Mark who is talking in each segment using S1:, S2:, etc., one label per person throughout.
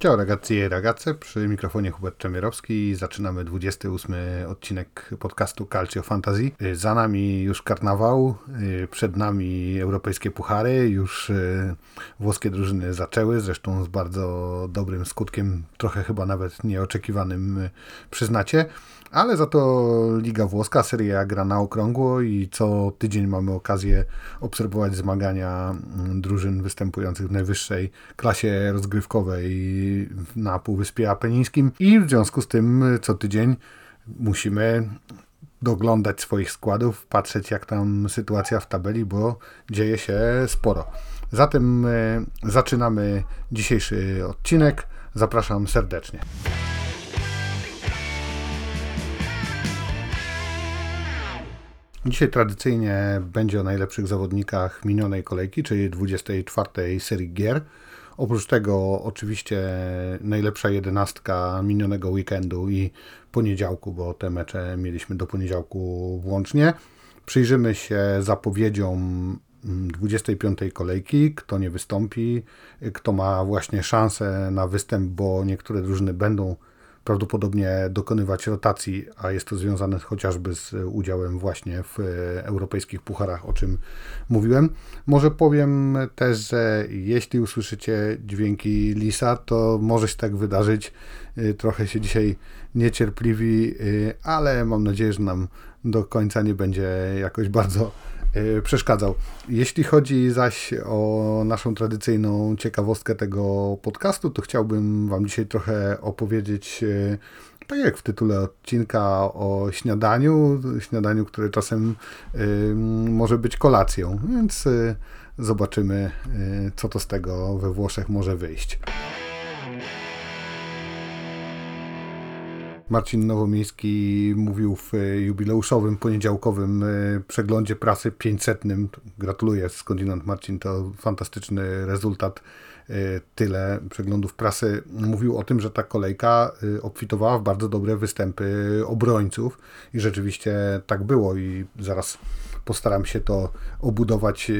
S1: Ciao ragazzi e ragazze, przy mikrofonie Hubert Czemierowski. Zaczynamy 28 odcinek podcastu Calcio Fantasy. Za nami już karnawał, przed nami europejskie puchary, już e, włoskie drużyny zaczęły, zresztą z bardzo dobrym skutkiem, trochę chyba nawet nieoczekiwanym przyznacie ale za to Liga Włoska, Serie A gra na okrągło i co tydzień mamy okazję obserwować zmagania mm, drużyn występujących w najwyższej klasie rozgrywkowej na Półwyspie Apenińskim i w związku z tym co tydzień musimy doglądać swoich składów, patrzeć jak tam sytuacja w tabeli, bo dzieje się sporo. Zatem e, zaczynamy dzisiejszy odcinek. Zapraszam serdecznie. Dzisiaj tradycyjnie będzie o najlepszych zawodnikach minionej kolejki, czyli 24 serii gier. Oprócz tego oczywiście najlepsza jedenastka minionego weekendu i poniedziałku, bo te mecze mieliśmy do poniedziałku włącznie. Przyjrzymy się zapowiedziom 25 kolejki, kto nie wystąpi, kto ma właśnie szansę na występ, bo niektóre drużyny będą prawdopodobnie dokonywać rotacji, a jest to związane chociażby z udziałem właśnie w europejskich pucharach, o czym mówiłem. Może powiem też, że jeśli usłyszycie dźwięki lisa, to może się tak wydarzyć. Y, trochę się dzisiaj niecierpliwi, ale mam nadzieję, że nam do końca nie będzie jakoś bardzo E, przeszkadzał. Jeśli chodzi zaś o naszą tradycyjną ciekawostkę tego podcastu, to chciałbym Wam dzisiaj trochę opowiedzieć, e, tak jak w tytule odcinka, o śniadaniu, śniadaniu, które czasem e, może być kolacją, więc zobaczymy, co to z tego we Włoszech może wyjść. Marcin Nowomiejski mówił w e, jubileuszowym, poniedziałkowym e, przeglądzie prasy 500. Gratuluję skądinąd Marcin, to fantastyczny rezultat. E, tyle przeglądów prasy. Mówił o tym, że ta kolejka obfitowała w bardzo dobre występy obrońców i rzeczywiście tak było i zaraz Postaram się to obudować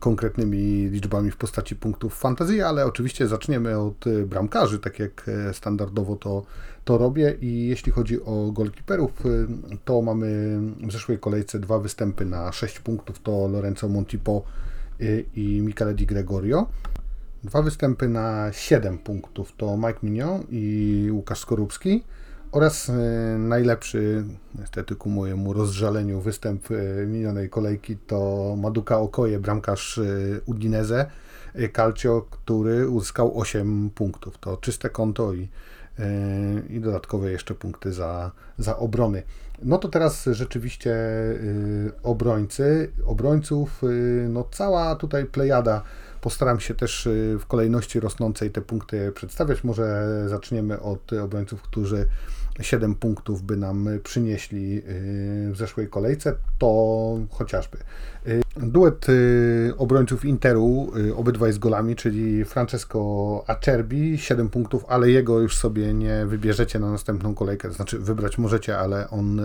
S1: konkretnymi liczbami w postaci punktów fantazji, ale oczywiście zaczniemy od bramkarzy, tak jak standardowo to, to robię. I jeśli chodzi o golkiperów, y, to mamy w zeszłej kolejce dwa występy na 6 punktów, to Lorenzo Montipo i Michele Di Gregorio. Dwa występy na 7 punktów to Mike Mignon i Łukasz Skorupski. Oraz e, najlepszy, niestety ku mojemu rozżaleniu, występ minionej kolejki to Maduka Okoje, bramkarz Udinese Calcio, który uzyskał 8 punktów. To czyste konto i, i dodatkowe jeszcze punkty za, za obrony. No to teraz rzeczywiście obrońcy, obrońców, no cała tutaj plejada Postaram się też w kolejności rosnącej te punkty przedstawiać. Może zaczniemy od obrońców, którzy 7 punktów by nam przynieśli y, w zeszłej kolejce, to chociażby. Y, duet y, obrońców Interu, obydwaj z golami, czyli Francesco Acerbi, 7 punktów, ale jego już sobie nie wybierzecie na następną kolejkę, znaczy wybrać możecie, ale on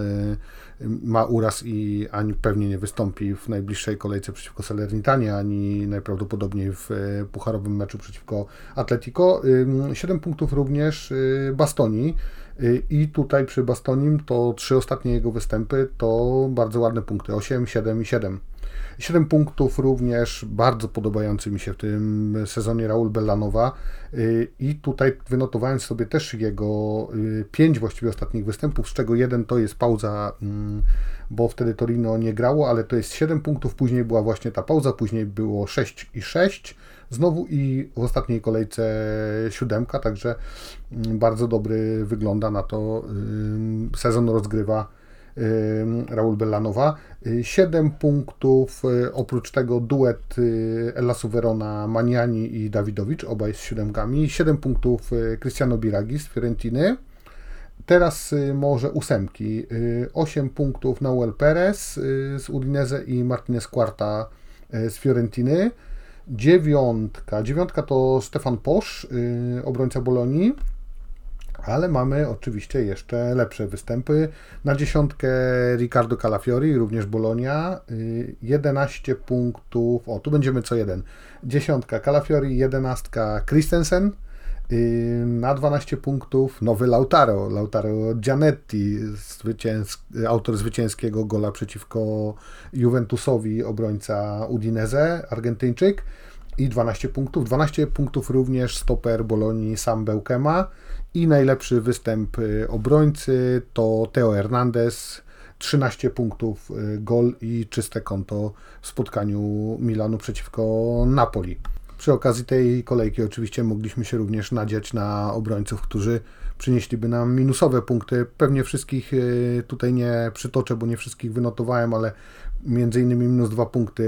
S1: ma uraz i ani pewnie nie wystąpi w najbliższej kolejce przeciwko Salernitanie, ani najprawdopodobniej w pucharowym meczu przeciwko Atletico. 7 punktów również Bastoni, Y, I tutaj przy Bastonim to trzy ostatnie jego występy to bardzo ładne punkty. 8, 7 i 7. 7 punktów również bardzo podobający mi się w tym sezonie Raul Bellanowa. Y, i tutaj wynotowałem sobie też jego 5 y, właściwie ostatnich występów, z czego jeden to jest pauza, mm, bo wtedy Torino nie grało, ale to jest 7 punktów, później była właśnie ta pauza, później było 6 i 6 Znowu i w ostatniej kolejce siódemka, także mm, bardzo dobry wygląda na to. Sezon rozgrywa Raul Bellanowa. 7 punktów, y, oprócz tego duet y, Ella Verona, Maniani i Dawidowicz, obaj z siódemkami. 7 punktów y, Cristiano Biragi z Fiorentiny. Teraz może ósemki. 8 punktów Noel Perez z Udinese i Martinez Quarta z Fiorentiny. Dziewiątka. Dziewiątka to Stefan Posz, yy, obrońca Bolonii. Ale mamy oczywiście jeszcze lepsze występy. Na dziesiątkę Riccardo Calafiori, również Bolonia. Yy, 11 punktów. O, tu będziemy co jeden. Dziesiątka Calafiori, jedenastka Christensen. Na 12 punktów nowy Lautaro, Lautaro Gianetti, zwycięsk- autor zwycięskiego gola przeciwko Juventusowi, obrońca Udinese, Argentyńczyk. I 12 punktów. 12 punktów również stoper Bolonii Sam Beukema. I najlepszy występ y, obrońcy to Teo Hernandez. 13 punktów, y, gol i czyste konto w spotkaniu Milanu przeciwko Napoli. Przy okazji tej kolejki oczywiście mogliśmy się również nadziać na obrońców, którzy przynieśliby nam minusowe punkty. Pewnie wszystkich y, tutaj nie przytoczę, bo nie wszystkich wynotowałem, ale między innymi minus 2 punkty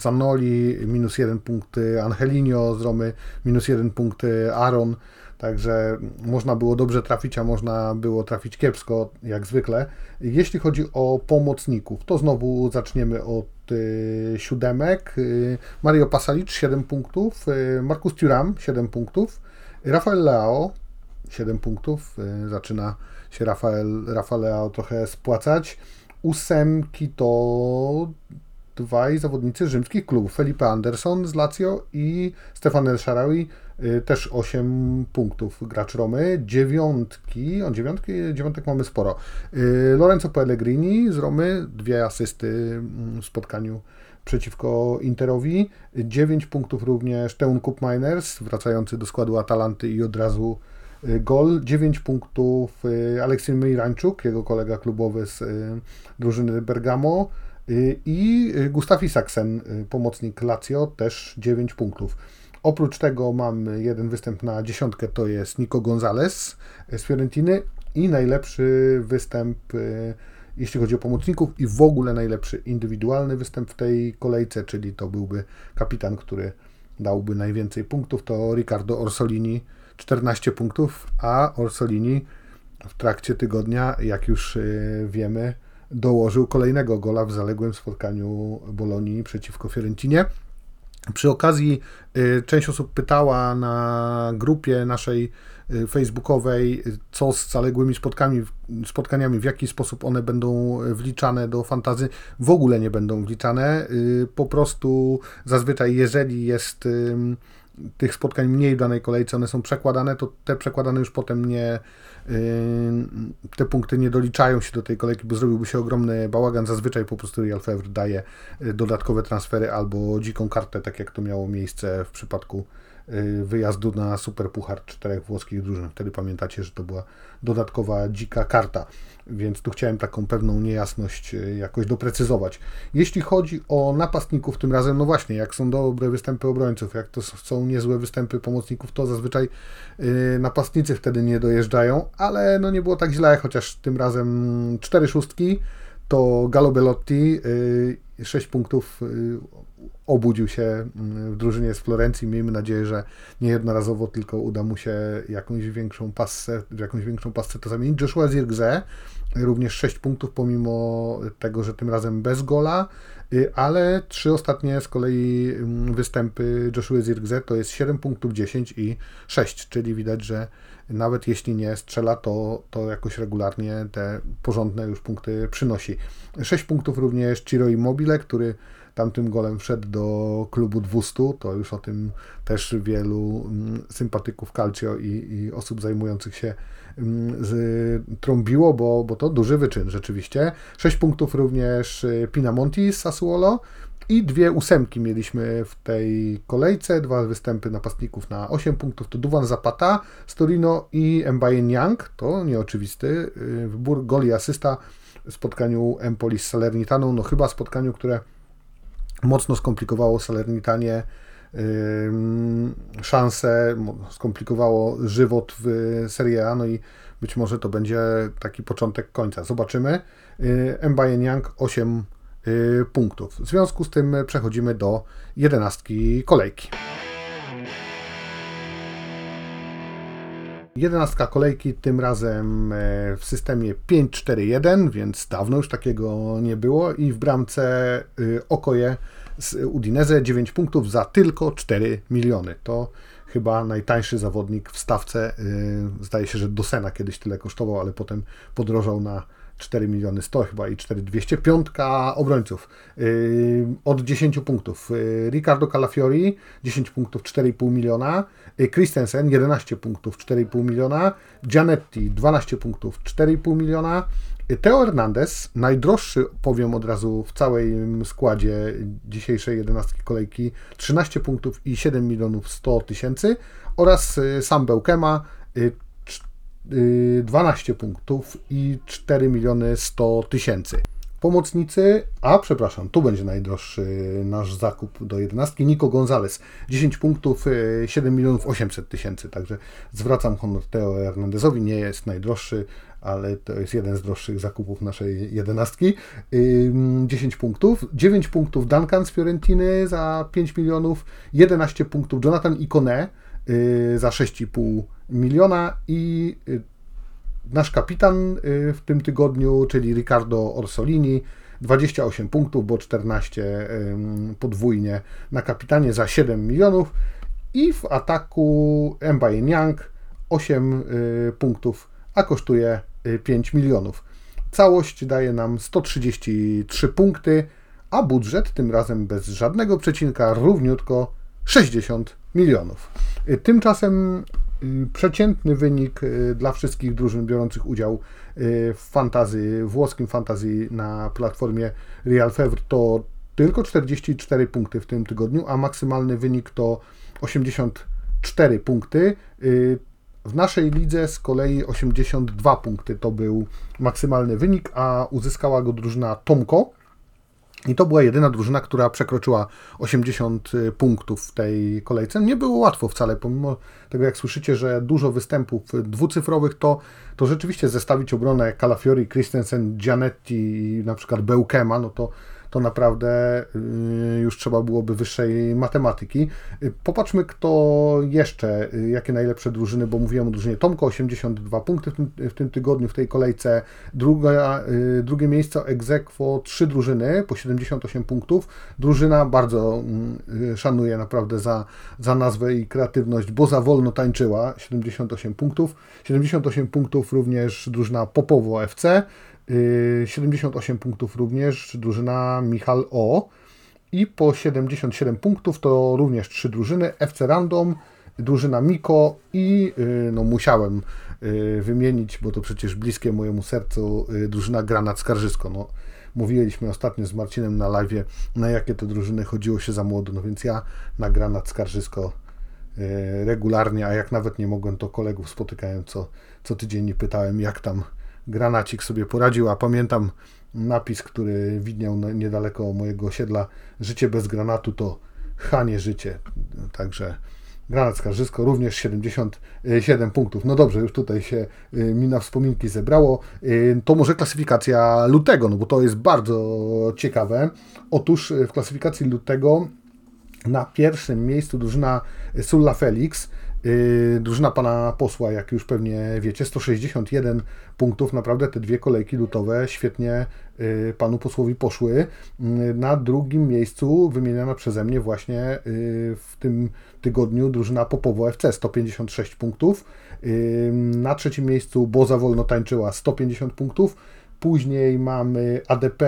S1: Zanoli, minus 1 punkt Angelinio z Romy, minus 1 punkt Aaron. Także można było dobrze trafić, a można było trafić kiepsko, jak zwykle. Jeśli chodzi o pomocników, to znowu zaczniemy od siódemek. Y, Mario Pasalic 7 punktów, y, Marcus Thuram 7 punktów, Rafael Leao 7 punktów. Y, zaczyna się Rafael, Rafael trochę spłacać. Ósemki to dwaj zawodnicy rzymskich klubów. Felipe Anderson z Lazio i Stefan El Sharawi, y, też 8 punktów gracz Romy. Dziewiątki, on dziewiątki, dziewiątek mamy sporo. Y, Lorenzo Pellegrini z Romy, dwie asysty mm, w spotkaniu przeciwko Interowi. 9 punktów również Teun Miners, wracający do składu Atalanty i od razu y, gol. 9 punktów Aleksiej Mirańczuk, jego kolega klubowy z drużyny Bergamo. Y, I Gustav Isaksen, y, pomocnik Lazio, też 9 punktów. Oprócz tego mam jeden występ na dziesiątkę, to jest Nico Gonzalez z Fiorentiny i najlepszy występ, y, jeśli chodzi o pomocników i w ogóle najlepszy indywidualny występ w tej kolejce, czyli to byłby kapitan, który dałby najwięcej punktów, to Riccardo Orsolini, 14 punktów, a Orsolini w trakcie tygodnia, jak już wiemy, dołożył kolejnego gola w zaległym spotkaniu Bolonii przeciwko Fiorentinie. Przy okazji y, część osób pytała na grupie naszej y, facebookowej, co z zaległymi spotkaniami, spotkaniami, w jaki sposób one będą wliczane do fantazy. W ogóle nie będą wliczane. Y, po prostu zazwyczaj, jeżeli jest tych spotkań mniej w danej kolejce, one są przekładane, to te przekładane już potem nie, te punkty nie doliczają się do tej kolejki, bo zrobiłby się ogromny bałagan. Zazwyczaj po prostu Real Fevre daje y, dodatkowe transfery albo dziką kartę, tak jak to miało miejsce w przypadku y, wyjazdu na Superpuchar czterech włoskich drużyn. Wtedy pamiętacie, że to była dodatkowa dzika karta więc tu chciałem taką pewną niejasność e, jakoś doprecyzować. Jeśli chodzi o napastników, tym razem, no właśnie, jak są dobre występy obrońców, jak to są niezłe występy pomocników, to zazwyczaj e, napastnicy wtedy nie dojeżdżają, ale no nie było tak źle, chociaż tym razem cztery szóstki, to Gallo Bellotti, 6 e, punktów obudził się mm, w drużynie z Florencji. Miejmy nadzieję, że nie jednorazowo, tylko uda mu się jakąś większą passę, jakąś większą passę to zamienić. Joshua Zirgze również 6 punktów, pomimo tego, że tym razem bez gola, y, ale trzy ostatnie z kolei mm, występy Joshua Zirgze to jest 7 punktów 10 i 6, czyli widać, że nawet jeśli nie strzela, to, to jakoś regularnie te porządne już punkty przynosi. 6 punktów również Ciro Immobile, który tamtym golem wszedł do klubu 200, to już o tym też wielu mm, sympatyków Calcio i, i osób zajmujących się mm, z, trąbiło, bo, bo to duży wyczyn rzeczywiście. 6 punktów również y, Pinamonti z Sassuolo, i dwie ósemki mieliśmy w tej kolejce, dwa występy napastników na 8 punktów, to Duwan Zapata z Torino i Mbaye Niang, to nieoczywisty y, wybór, goli asysta w spotkaniu Empoli z Salernitaną, no chyba spotkaniu, które mocno skomplikowało Salernitanie szanse, skomplikowało żywot w Serie A, no i być może to będzie taki początek końca. Zobaczymy. Y, Mbaye Niang 8 y, punktów. W związku z tym przechodzimy do jedenastki kolejki. Jedenastka kolejki, tym razem e, w systemie 5-4-1, więc dawno już takiego nie było i w bramce y, Okoje z Udinese 9 punktów za tylko 4 miliony. To chyba najtańszy zawodnik w stawce. Y, zdaje się, że Dosena kiedyś tyle kosztował, ale potem podrożał na 4 miliony 100 chyba i 4200. Piątka obrońców yy, od 10 punktów. Yy, Ricardo Calafiori 10 punktów 4,5 miliona. Yy, Christensen 11 punktów 4,5 miliona. Gianetti 12 punktów 4,5 miliona. Yy, Teo Hernandez, najdroższy powiem od razu w całym składzie dzisiejszej 11 kolejki 13 punktów i 7 milionów 100 tysięcy oraz yy, Sam Beukema yy, 12 punktów i 4 miliony 100 tysięcy. Pomocnicy, a przepraszam, tu będzie najdroższy nasz zakup do 11. Nico Gonzalez, 10 punktów, 7 milionów 800 tysięcy. Także zwracam honor Teo Hernandezowi, nie jest najdroższy, ale to jest jeden z droższych zakupów naszej 11. 10 punktów, 9 punktów Duncan z Fiorentiny za 5 milionów, 11 punktów Jonathan Ikone za 6,5 miliona i nasz kapitan w tym tygodniu, czyli Riccardo Orsolini, 28 punktów, bo 14 podwójnie na kapitanie za 7 milionów i w ataku Mbaye Niang 8 punktów, a kosztuje 5 milionów. Całość daje nam 133 punkty, a budżet tym razem bez żadnego przecinka równiutko 60 milionów. Tymczasem przeciętny wynik dla wszystkich drużyn biorących udział w fantazy, włoskim fantazy na platformie Real Fevre to tylko 44 punkty w tym tygodniu, a maksymalny wynik to 84 punkty. W naszej lidze z kolei 82 punkty to był maksymalny wynik, a uzyskała go drużyna Tomko. I to była jedyna drużyna, która przekroczyła 80 punktów w tej kolejce. Nie było łatwo wcale, pomimo tego, jak słyszycie, że dużo występów dwucyfrowych, to, to rzeczywiście zestawić obronę Calafiori, Christensen, Gianetti, na przykład Beukema, no to to naprawdę już trzeba byłoby wyższej matematyki. Popatrzmy, kto jeszcze, jakie najlepsze drużyny, bo mówiłem o drużynie Tomko, 82 punkty w tym, w tym tygodniu, w tej kolejce. Druga, drugie miejsce Egzekwo, trzy drużyny po 78 punktów. Drużyna bardzo szanuję naprawdę za, za nazwę i kreatywność, bo za wolno tańczyła, 78 punktów. 78 punktów również drużyna Popowo FC. 78 punktów również drużyna Michal O. I po 77 punktów to również trzy drużyny: FC Random, drużyna Miko i no musiałem wymienić, bo to przecież bliskie mojemu sercu, drużyna Granat Skarżysko. No, mówiliśmy ostatnio z Marcinem na live, na jakie to drużyny chodziło się za młodo, no więc ja na Granat Skarżysko regularnie, a jak nawet nie mogłem, to kolegów spotykałem co, co tydzień i pytałem, jak tam granacik sobie poradził, a pamiętam napis, który widniał niedaleko mojego osiedla, życie bez granatu to chanie życie, także Granat Skarżysko również 77 punktów. No dobrze, już tutaj się mi na wspominki zebrało. To może klasyfikacja lutego, no bo to jest bardzo ciekawe. Otóż w klasyfikacji lutego na pierwszym miejscu drużyna Sulla Felix Yy, drużyna pana posła, jak już pewnie wiecie, 161 punktów. Naprawdę te dwie kolejki lutowe świetnie yy, panu posłowi poszły. Yy, na drugim miejscu wymieniona przeze mnie właśnie w tym tygodniu drużyna Popowo FC 156 punktów. Na trzecim miejscu Boza Wolno tańczyła 150 punktów. Później mamy ADP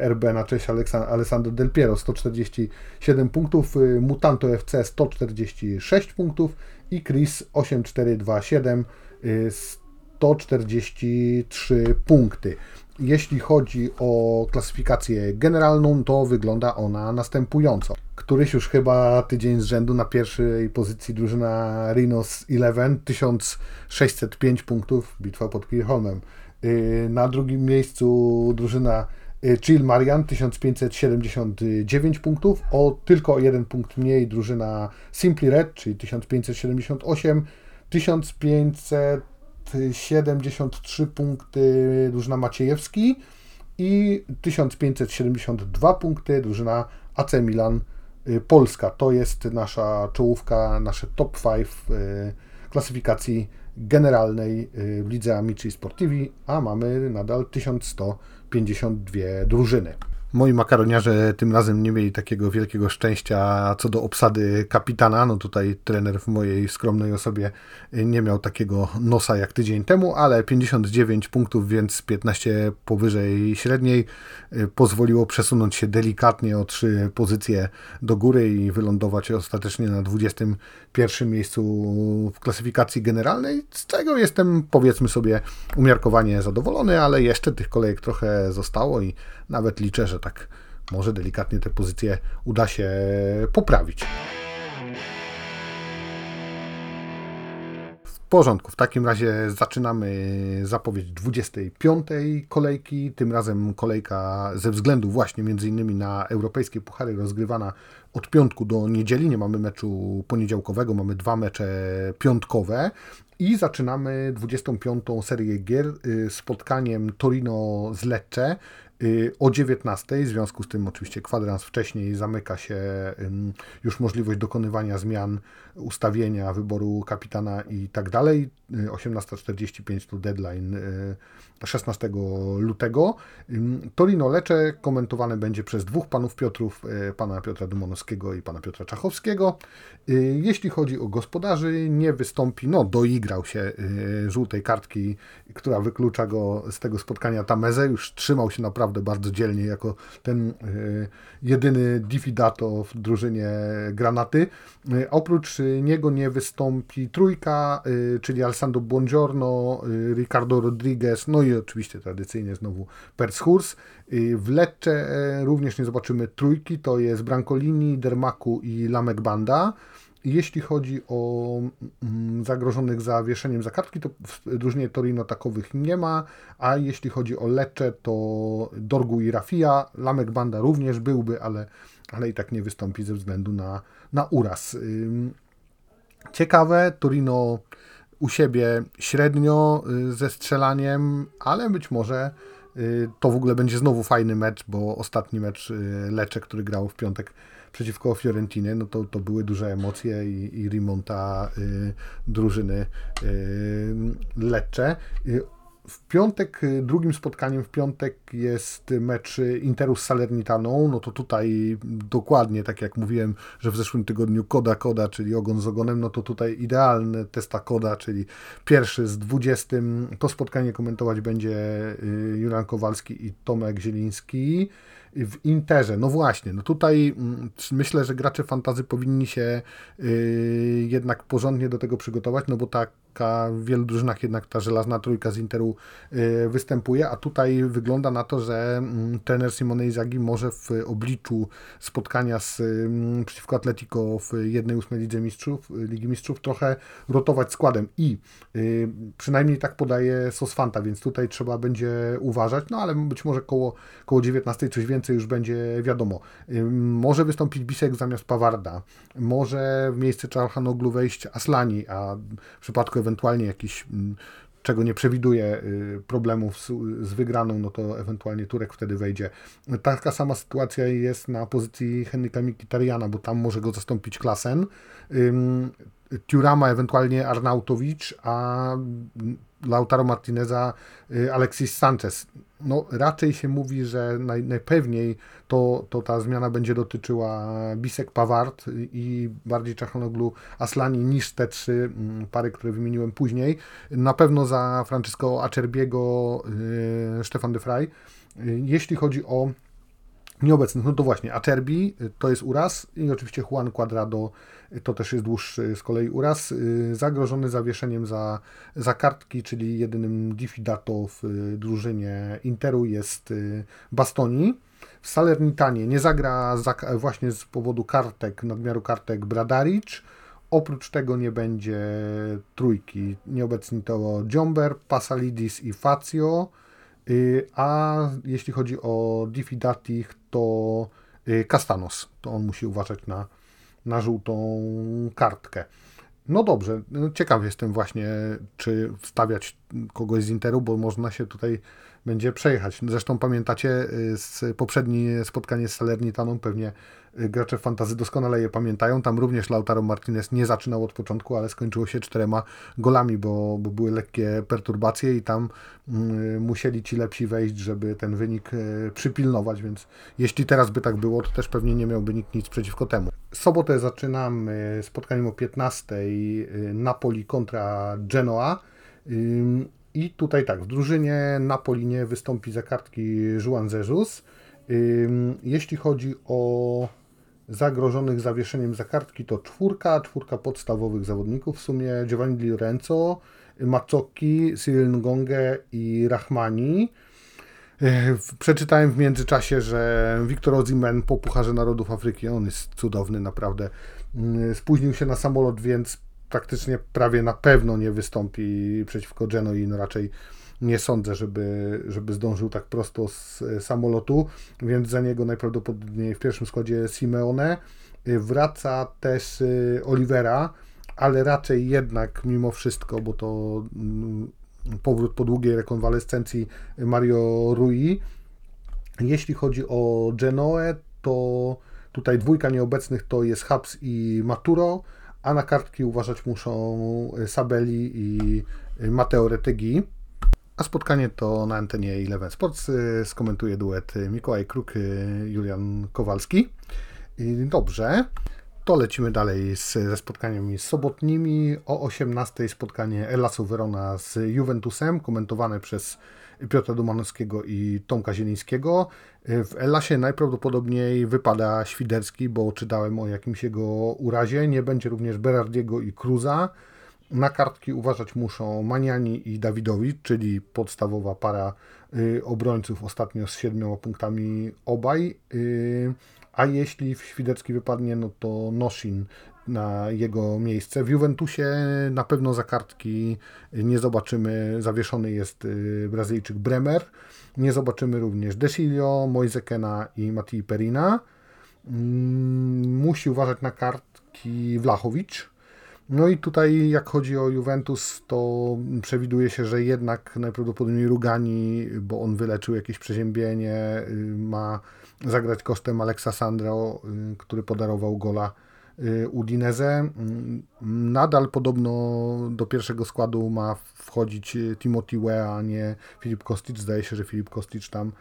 S1: RB na cześć Alessandro Del Piero 147 punktów, Mutanto FC 146 punktów i Chris 8427 143 punkty. Jeśli chodzi o klasyfikację generalną, to wygląda ona następująco. Któryś już chyba tydzień z rzędu na pierwszej pozycji drużyna Rhinos 11, 1605 punktów, bitwa pod Kirchholmem. Y, na drugim miejscu drużyna y, Chill Marian 1579 punktów, o tylko jeden punkt mniej drużyna Simply Red, czyli 1578, 1573 punkty drużyna Maciejewski i 1572 punkty drużyna AC Milan y, Polska. To jest nasza czołówka, nasze top 5 klasyfikacji generalnej y, w lidze Amici Sportivi, a mamy nadal 1152 drużyny. Moi makaroniarze tym razem nie mieli takiego wielkiego szczęścia co do obsady kapitana. No tutaj trener w mojej skromnej osobie nie miał takiego nosa jak tydzień temu, ale 59 punktów, więc 15 powyżej średniej pozwoliło przesunąć się delikatnie o trzy pozycje do góry i wylądować ostatecznie na 21 miejscu w klasyfikacji generalnej, z czego jestem powiedzmy sobie umiarkowanie zadowolony, ale jeszcze tych kolejek trochę zostało i nawet liczę, że tak może delikatnie te pozycje uda się poprawić. W porządku, w takim razie zaczynamy zapowiedź 25 kolejki. Tym razem kolejka ze względu właśnie między innymi na europejskie puchary rozgrywana od piątku do niedzieli. Nie mamy meczu poniedziałkowego, mamy dwa mecze piątkowe. I zaczynamy 25. serię gier spotkaniem Torino z Lecce. Y, o 19. W związku z tym oczywiście kwadrans wcześniej zamyka się już możliwość dokonywania zmian, ustawienia, wyboru kapitana i tak dalej. 18.45 y, to deadline 16 y, lutego. Torino Lecze komentowane będzie przez dwóch panów Piotrów, pana Piotra Dumonowskiego i pana Piotra Czachowskiego. Jeśli chodzi o gospodarzy, nie wystąpi, no doigrał się żółtej kartki, która wyklucza go z tego spotkania Tameze, już trzymał się naprawdę bardzo dzielnie jako ten e, jedyny Diffidato w drużynie Granaty. E, oprócz niego nie wystąpi trójka, e, czyli Alessandro Buongiorno, Ricardo Rodriguez, no i oczywiście tradycyjnie znowu Pershurs. W Lecce również nie zobaczymy trójki, to jest Brancolini, Dermaku i Lamek Banda. Jeśli chodzi o mm, zagrożonych zawieszeniem za kartki, to w drużynie Torino takowych nie ma, a jeśli chodzi o Lecce, to Dorgu i Rafia, Lamek Banda również byłby, ale, ale i tak nie wystąpi ze względu na, na uraz. Ciekawe, Torino u siebie średnio y, ze strzelaniem, ale być może y, to w ogóle będzie znowu fajny mecz, bo ostatni mecz y, Lecce, który grał w piątek przeciwko Fiorentinie, no to, to były duże emocje i, i remonta y, drużyny y, Lecce. W piątek, y, drugim spotkaniem w piątek jest mecz Interu z Salernitaną. No to tutaj dokładnie, tak jak mówiłem, że w zeszłym tygodniu Koda Koda, czyli ogon z ogonem, no to tutaj idealny testa Koda, czyli pierwszy z 20. To spotkanie komentować będzie y, Julian Kowalski i Tomek Zieliński w Interze. No właśnie, no tutaj mm, myślę, że gracze fantazy powinni się y, jednak porządnie do tego przygotować, no bo tak w wielu drużynach jednak ta żelazna trójka z Interu y, występuje, a tutaj wygląda na to, że mm, trener Simone Inzaghi może w obliczu spotkania z, mm, przeciwko Atletico w jednej ósmej Lidze Mistrzów, Ligi Mistrzów trochę rotować składem i y, przynajmniej tak podaje Sosfanta, więc tutaj trzeba będzie uważać, no ale być może koło, koło 19 coś więcej już będzie wiadomo. Może wystąpić Bisek zamiast Pawarda, może w miejsce Czarhanoglu wejść Aslani, a w przypadku ewentualnie jakiś czego nie przewiduje y, problemów z, z, wygraną, no to ewentualnie Turek wtedy wejdzie. Taka sama sytuacja jest na pozycji Henryka Mikitariana, bo tam może go zastąpić Klasen. Tiurama, ewentualnie Arnautowicz, a Lautaro Martineza, y, Alexis Sanchez. No, raczej się mówi, że naj, najpewniej to, to ta zmiana będzie dotyczyła Bisek Pawart i bardziej Czachanoglu Aslani niż te trzy mm, pary, które wymieniłem później. Na pewno za Francesco Acerbiego, yy, Stefan de Frey. Jeśli chodzi o nieobecnych, no to właśnie Acerbi to jest uraz i oczywiście Juan Cuadrado to też jest dłuższy z kolei uraz, y, zagrożony zawieszeniem za, za kartki, czyli jedynym diffidato w y, drużynie Interu jest y, Bastoni. W Salernitanie nie zagra za, właśnie z powodu kartek, nadmiaru kartek Bradaric. Oprócz tego nie będzie trójki. Nieobecni to Dziomber, Pasalidis i Facio. A jeśli chodzi o Diffidatich, to Castanos. To on musi uważać na na żółtą kartkę. No dobrze, no ciekaw jestem właśnie, czy wstawiać kogoś z Interu, bo można się tutaj będzie przejechać. Zresztą pamiętacie z poprzednie spotkanie z Salernitaną, pewnie gracze fantazy doskonale je pamiętają. Tam również Lautaro Martinez nie zaczynał od początku, ale skończyło się czterema golami, bo, bo były lekkie perturbacje i tam y, musieli ci lepsi wejść, żeby ten wynik y, przypilnować, więc jeśli teraz by tak było, to też pewnie nie miałby nikt nic przeciwko temu. Sobotę zaczynamy spotkaniem o 15 y, Napoli kontra Genoa. I tutaj tak, w drużynie Napoli nie wystąpi za kartki Juan Jesus. Jeśli chodzi o zagrożonych zawieszeniem za kartki to czwórka, czwórka podstawowych zawodników, w sumie Giovanni Di Lorenzo, Mazzocchi, Cyril Ngonge i Rahmani. Przeczytałem w międzyczasie, że Wiktor Ozimen po Pucharze Narodów Afryki, on jest cudowny naprawdę, mm, spóźnił się na samolot, więc praktycznie prawie na pewno nie wystąpi przeciwko Genoi, no raczej nie sądzę, żeby, żeby zdążył tak prosto z samolotu, więc za niego najprawdopodobniej w pierwszym składzie Simeone. Wraca też y, Olivera, ale raczej jednak mimo wszystko, bo to mm, powrót po długiej rekonwalescencji Mario Rui. Jeśli chodzi o Genoe, to tutaj dwójka nieobecnych to jest Habs i Maturo, a na kartki uważać muszą Sabeli i Matteo Retegi. A spotkanie to na antenie Eleven Sports y, skomentuje duet Mikołaj Kruk, y, Julian Kowalski. Dobrze, to lecimy dalej z, ze spotkaniami sobotnimi. O 18 spotkanie Elasu Verona z Juventusem, komentowane przez Piotra Dumanowskiego i Tomka Zielińskiego. W Elasie najprawdopodobniej wypada Świderski, bo czytałem o jakimś jego urazie. Nie będzie również Berardiego i Cruza. Na kartki uważać muszą Maniani i Dawidowicz, czyli podstawowa para y, obrońców, ostatnio z siedmioma punktami obaj. Y, a jeśli w Świdecki wypadnie, no to Noshin na jego miejsce. W Juventusie na pewno za kartki nie zobaczymy. Zawieszony jest y, Brazylijczyk Bremer. Nie zobaczymy również Desilio, Moisekena i Matii Perina. Mm, musi uważać na kartki Wlachowicz no i tutaj, jak chodzi o Juventus, to przewiduje się, że jednak najprawdopodobniej Rugani, bo on wyleczył jakieś przeziębienie, y, ma zagrać kosztem Alexa Sandro, y, który podarował gola y, Udinese. Mm, nadal podobno do pierwszego składu ma wchodzić Timothy Wea, a nie Filip Kostic. Zdaje się, że Filip Kostic tam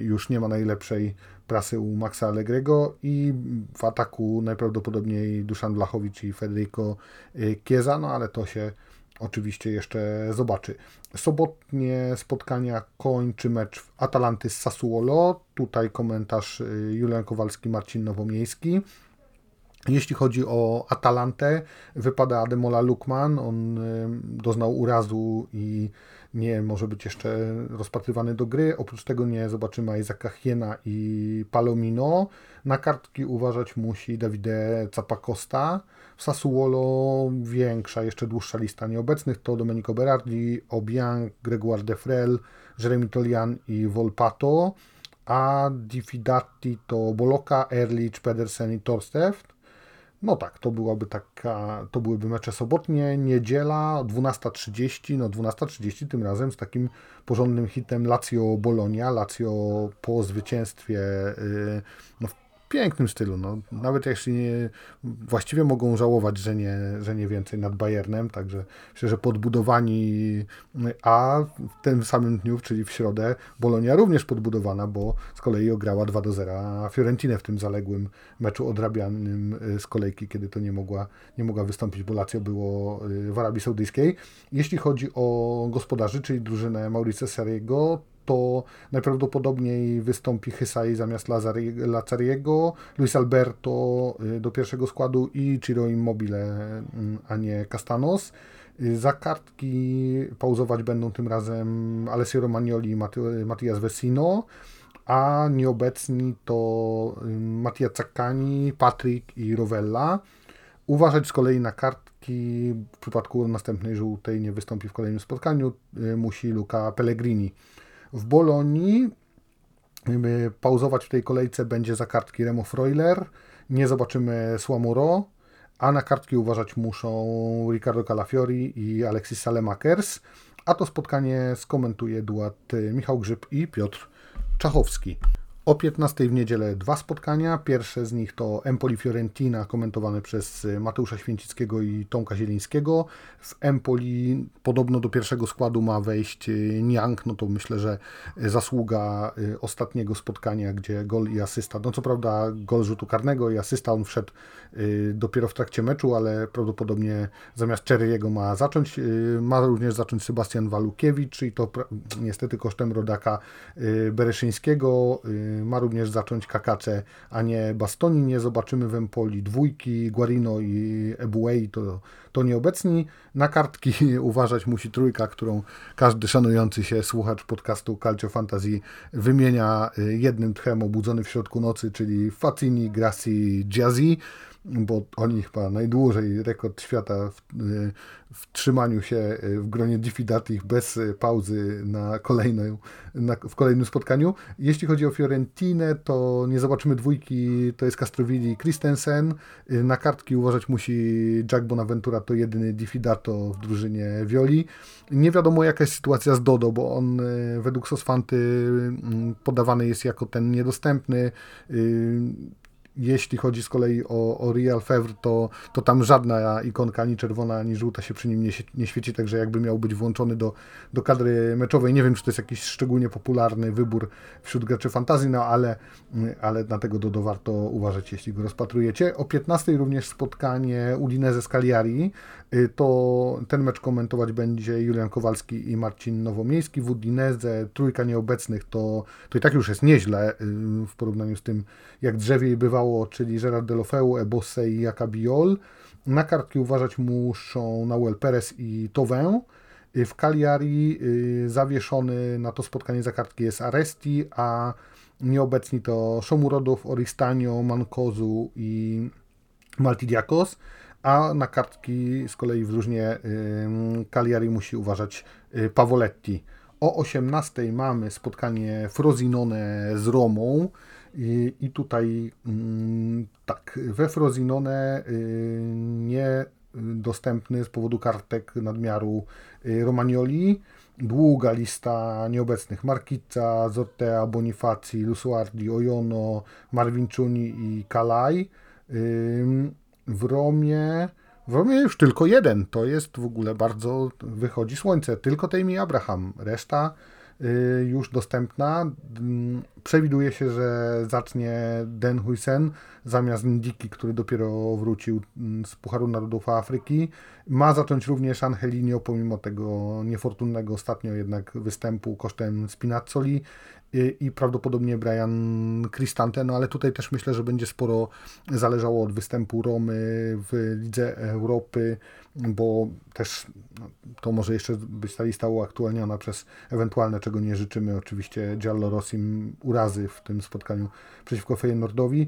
S1: już nie ma najlepszej prasy u Maxa Allegrego i w ataku najprawdopodobniej Duszan Blachowicz i Federico y, Chiesa, no ale to się oczywiście jeszcze zobaczy. Sobotnie spotkania kończy mecz Atalanty z Sassuolo. Tutaj komentarz y, Julian Kowalski, Marcin Nowomiejski. Jeśli chodzi o Atalantę, wypada Ademola Lukman. On doznał urazu i nie może być jeszcze rozpatrywany do gry. Oprócz tego nie zobaczymy Isaaca Hiena i Palomino. Na kartki uważać musi Davide Capacosta. W Sassuolo większa, jeszcze dłuższa lista nieobecnych to Domenico Berardi, Obiang, Gregoire Defrel, Jeremy Tolian i Volpato. A Diffidati to Boloka, Erlich, Pedersen i Torsteft. No tak, to byłaby taka, to byłyby mecze sobotnie, niedziela 12.30, no 12.30 tym razem z takim porządnym hitem Lazio Bolonia, Lazio po zwycięstwie y, no, w pięknym stylu. No, nawet jeśli nie, właściwie mogą żałować, że nie, że nie więcej nad Bayernem, także myślę, że podbudowani, a w tym samym dniu, czyli w środę, Bolonia również podbudowana, bo z kolei ograła 2 do 0 Fiorentinę w tym zaległym meczu odrabianym y, z kolejki, kiedy to nie mogła, nie mogła wystąpić, bo Lazio było y, w Arabii Saudyjskiej. Jeśli chodzi o gospodarzy, czyli drużynę Maurice Sariego, to najprawdopodobniej wystąpi Hysai zamiast Lazariego, Luis Alberto y, do pierwszego składu i Ciro Immobile, mm, a nie Castanos. Y, za kartki pauzować będą tym razem Alessio Romagnoli i Mattias Vecino, a nieobecni to y, Mattia Zaccani, Patrick i Rovella. Uważać z kolei na kartki, w przypadku następnej żółtej nie wystąpi w kolejnym spotkaniu, musi Luca Pellegrini. W Bolonii pauzować w tej kolejce będzie za kartki Remo Freuler, nie zobaczymy Słamuro, a na kartki uważać muszą Ricardo Calafiori i Alexis Salemakers. a to spotkanie skomentuje duat Michał Grzyb i Piotr Czachowski. O 15 w niedzielę dwa spotkania. Pierwsze z nich to Empoli Fiorentina, komentowane przez Mateusza Święcickiego i Tomka Zielińskiego. W Empoli podobno do pierwszego składu ma wejść Niang, no to myślę, że zasługa y, ostatniego spotkania, gdzie gol i asysta. No co prawda gol rzutu karnego i asysta, on wszedł y, dopiero w trakcie meczu, ale prawdopodobnie zamiast Czerry'ego ma zacząć, y, ma również zacząć Sebastian Walukiewicz i to niestety kosztem rodaka Bereszyńskiego ma również zacząć Kakacze, a nie Bastoni. Nie zobaczymy w Empoli dwójki, Guarino i Ebuei, to, to nieobecni. Na kartki uważać musi trójka, którą każdy szanujący się słuchacz podcastu Calcio Fantasy wymienia y, jednym tchem obudzony w środku nocy, czyli Fatini, Grassi, Jazzy bo oni chyba najdłużej rekord świata w, w trzymaniu się w gronie Diffidatich bez pauzy na kolejną, na, w kolejnym spotkaniu. Jeśli chodzi o Fiorentinę, to nie zobaczymy dwójki, to jest Castrovilli i Christensen. Na kartki uważać musi Jack Bonaventura, to jedyny Diffidato w drużynie Violi. Nie wiadomo jaka jest sytuacja z Dodo, bo on według Sosfanty podawany jest jako ten niedostępny jeśli chodzi z kolei o, o Real Fevre, to, to tam żadna ikonka, ani czerwona, ani żółta się przy nim nie, nie świeci, także jakby miał być włączony do, do kadry meczowej. Nie wiem, czy to jest jakiś szczególnie popularny wybór wśród graczy fantazji, no ale, ale na tego Dodo warto uważać, jeśli go rozpatrujecie. O 15 również spotkanie Udinese z Cagliari. Y, to ten mecz komentować będzie Julian Kowalski i Marcin Nowomiejski. W Udinese trójka nieobecnych to, to i tak już jest nieźle y, w porównaniu z tym, jak drzewiej bywało, czyli Gerard Delofeu, Ebosse i Jakabiol. Na kartki uważać muszą Nauel Perez i Tovin. Y, w Cagliari zawieszony na to spotkanie za kartki jest Aresti, a nieobecni to Szomurodów, Oristanio, Mankozu i Maltidiakos a na kartki z kolei w drużynie Cagliari musi uważać y, Pavoletti. O 18 mamy spotkanie Frosinone z Romą i, i tutaj tak, we Frosinone y, nie dostępny z powodu kartek nadmiaru y, Romagnoli. Długa lista nieobecnych Markica, Zottea, Bonifaci, Lusuardi, Ojono, Marvinciuni i Kalaj. W Romie, w Romie już tylko jeden. To jest w ogóle bardzo, wychodzi słońce. Tylko Tejmi Abraham. Reszta y, już dostępna. Mm, przewiduje się, że zacznie Den Huysen zamiast Ndiki, który dopiero wrócił mm, z Pucharu Narodów Afryki. Ma zacząć również Angelinio, pomimo tego niefortunnego ostatnio jednak występu kosztem Spinazzoli i prawdopodobnie Brian Cristante, no ale tutaj też myślę, że będzie sporo zależało od występu Romy w Lidze Europy, bo też no, to może jeszcze być ta lista uaktualniona przez ewentualne, czego nie życzymy, oczywiście Giallo Rossim urazy w tym spotkaniu przeciwko Feyenoordowi.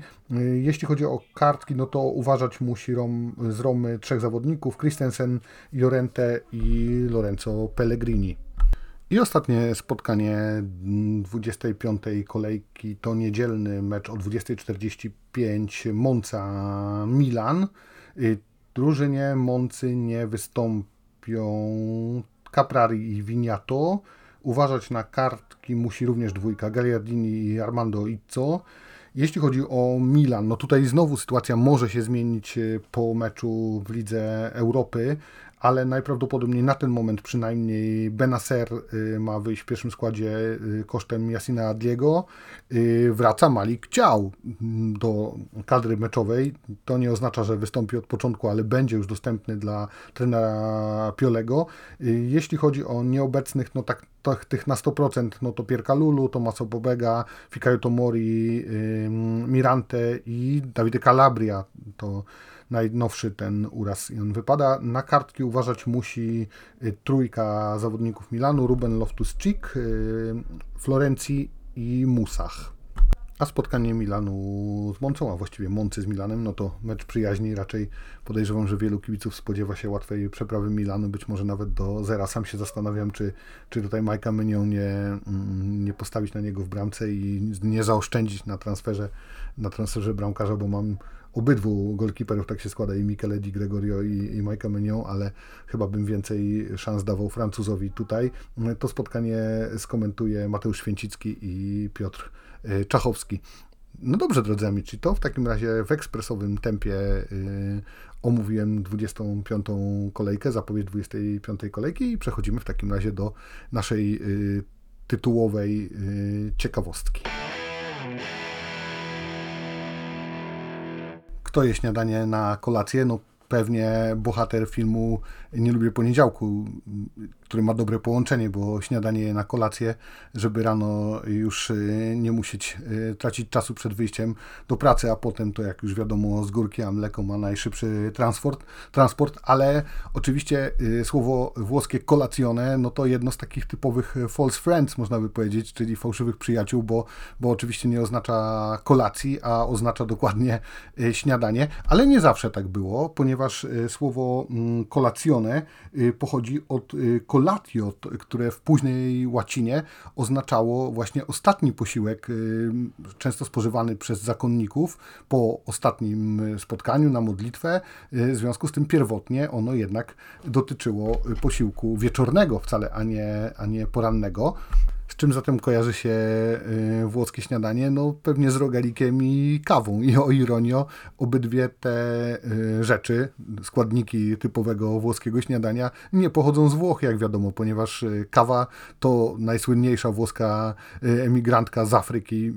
S1: Jeśli chodzi o kartki, no to uważać musi Rom, z Romy trzech zawodników, Christensen, Llorente i Lorenzo Pellegrini. I ostatnie spotkanie 25. kolejki to niedzielny mecz o 20.45 Monza-Milan. Y, drużynie Moncy nie wystąpią Caprari i Vignato. Uważać na kartki musi również dwójka Gagliardini i Armando Izzo. Jeśli chodzi o Milan, no tutaj znowu sytuacja może się zmienić y, po meczu w Lidze Europy, ale najprawdopodobniej na ten moment przynajmniej Benacer y, ma wyjść w pierwszym składzie y, kosztem Jasina Adliego. Y, wraca Malik Ciał mm, do kadry meczowej. To nie oznacza, że wystąpi od początku, ale będzie już dostępny dla trenera Piolego. Jeśli chodzi o nieobecnych, no tak tych na 100%, no to Pierka Lulu, Tomaso Bobega, Fikayo Tomori, Mirante i Davide Calabria. To najnowszy ten uraz i on wypada. Na kartki uważać musi y, trójka zawodników Milanu, Ruben Loftus-Cheek, y, Florencji i Musach. A spotkanie Milanu z Moncą, a właściwie Moncy z Milanem, no to mecz przyjaźni. Raczej podejrzewam, że wielu kibiców spodziewa się łatwej przeprawy Milanu, być może nawet do zera. Sam się zastanawiam, czy, czy tutaj Majka Mynią nie, mm, nie postawić na niego w bramce i nie zaoszczędzić na transferze, na transferze bramkarza, bo mam obydwu golkiperów tak się składa, i Michele Di Gregorio i, i Mike'a Menion, ale chyba bym więcej szans dawał Francuzowi tutaj. To spotkanie skomentuje Mateusz Święcicki i Piotr y, Czachowski. No dobrze, drodzy amici, to w takim razie w ekspresowym tempie y, omówiłem 25. kolejkę, zapowiedź 25. kolejki i przechodzimy w takim razie do naszej y, tytułowej y, ciekawostki. Kto je śniadanie na kolację? No pewnie bohater filmu Nie lubię poniedziałku, który ma dobre połączenie, bo śniadanie na kolację, żeby rano już y, nie musieć y, tracić czasu przed wyjściem do pracy, a potem to jak już wiadomo z górki, a mleko ma najszybszy transport, transport ale oczywiście y, słowo włoskie colazione, no to jedno z takich typowych false friends, można by powiedzieć, czyli fałszywych przyjaciół, bo, bo oczywiście nie oznacza kolacji, a oznacza dokładnie śniadanie, ale nie zawsze tak było, ponieważ słowo mm, pochodzi od collatio, które w późnej łacinie oznaczało właśnie ostatni posiłek, y, często spożywany przez zakonników po ostatnim spotkaniu na modlitwę. Y, w związku z tym pierwotnie ono jednak dotyczyło posiłku wieczornego wcale, a nie, a nie porannego. Z czym zatem kojarzy się y, włoskie śniadanie? No pewnie z rogalikiem i kawą. I o ironio, obydwie te y, rzeczy, składniki typowego włoskiego śniadania nie pochodzą z Włoch, jak wiadomo, ponieważ y, kawa to najsłynniejsza włoska emigrantka z Afryki,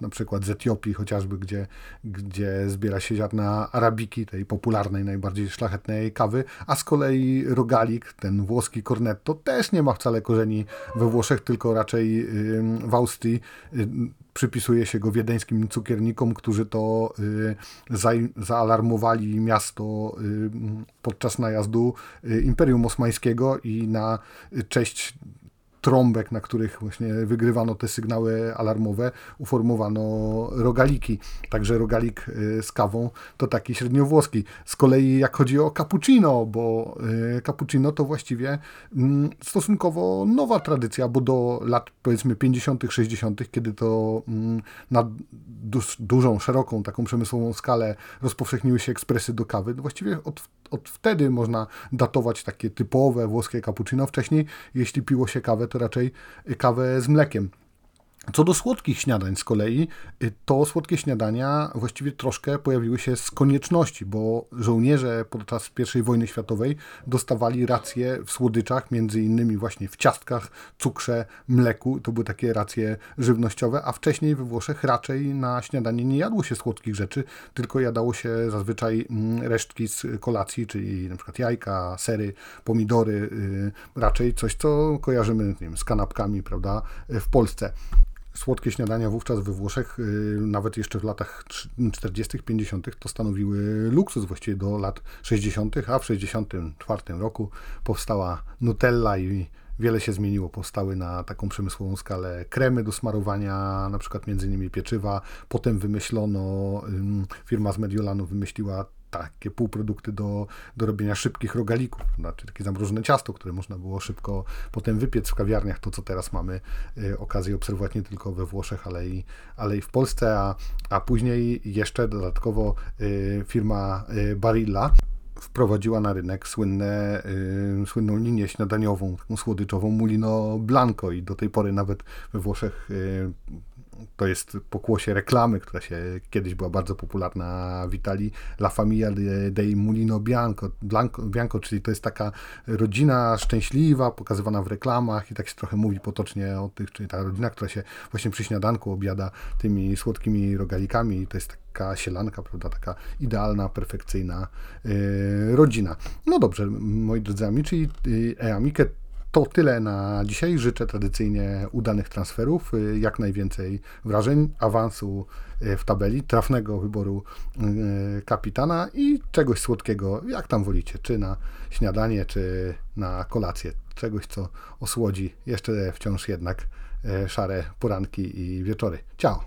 S1: na przykład z Etiopii chociażby, gdzie, gdzie zbiera się ziarna arabiki, tej popularnej, najbardziej szlachetnej kawy, a z kolei rogalik, ten włoski cornetto, też nie ma wcale korzeni we Włoszech, tylko raczej w Austrii przypisuje się go wiedeńskim cukiernikom, którzy to y, zaalarmowali miasto podczas najazdu y, Imperium Osmańskiego i na cześć trąbek, na których właśnie wygrywano te sygnały alarmowe, uformowano rogaliki. Także rogalik y, z kawą to taki średniowłoski. Z kolei jak chodzi o cappuccino, bo y, cappuccino to właściwie mm, stosunkowo nowa tradycja, bo do lat powiedzmy 50., 60., kiedy to mm, na dużą, szeroką, taką przemysłową skalę rozpowszechniły się ekspresy do kawy, właściwie od od wtedy można datować takie typowe włoskie cappuccino. Wcześniej, jeśli piło się kawę, to raczej kawę z mlekiem. Co do słodkich śniadań z kolei, y, to słodkie śniadania właściwie troszkę pojawiły się z konieczności, bo żołnierze podczas I wojny światowej dostawali racje w słodyczach, między innymi właśnie w ciastkach, cukrze, mleku. To były takie racje żywnościowe, a wcześniej we Włoszech raczej na śniadanie nie jadło się słodkich rzeczy, tylko jadało się zazwyczaj mm, resztki z kolacji, czyli na przykład jajka, sery, pomidory, y, raczej coś, co kojarzymy wiem, z kanapkami, prawda, w Polsce słodkie śniadania wówczas we Włoszech, y, nawet jeszcze w latach 40., 50., to stanowiły luksus właściwie do lat 60., a w 64 roku powstała Nutella i wiele się zmieniło. Powstały na taką przemysłową skalę kremy do smarowania, na przykład między innymi pieczywa. Potem wymyślono, firma z Mediolanu wymyśliła takie półprodukty do, do robienia szybkich rogalików, znaczy takie zamrożone ciasto, które można było szybko potem wypiec w kawiarniach, to co teraz mamy y, okazję obserwować nie tylko we Włoszech, ale i, ale i w Polsce, a, a później jeszcze dodatkowo y, firma y, Barilla wprowadziła na rynek słynne, y, słynną linię śniadaniową, taką słodyczową Mulino Blanco i do tej pory nawet we Włoszech y, to jest pokłosie reklamy, która się kiedyś była bardzo popularna w Italii, La Famiglia dei Mulino Bianco, Blanco, Bianco, czyli to jest taka rodzina szczęśliwa, pokazywana w reklamach i tak się trochę mówi potocznie o tych, czyli ta rodzina, która się właśnie przy śniadanku objada tymi słodkimi rogalikami i to jest taka sielanka, prawda, taka idealna, perfekcyjna yy, rodzina. No dobrze, moi drodzy amici, e amiche to tyle na dzisiaj. Życzę tradycyjnie udanych transferów, y, jak najwięcej wrażeń, awansu y, w tabeli, trafnego wyboru y, kapitana i czegoś słodkiego, jak tam wolicie, czy na śniadanie, czy na kolację. Czegoś, co osłodzi jeszcze wciąż jednak szare poranki i wieczory. Ciao!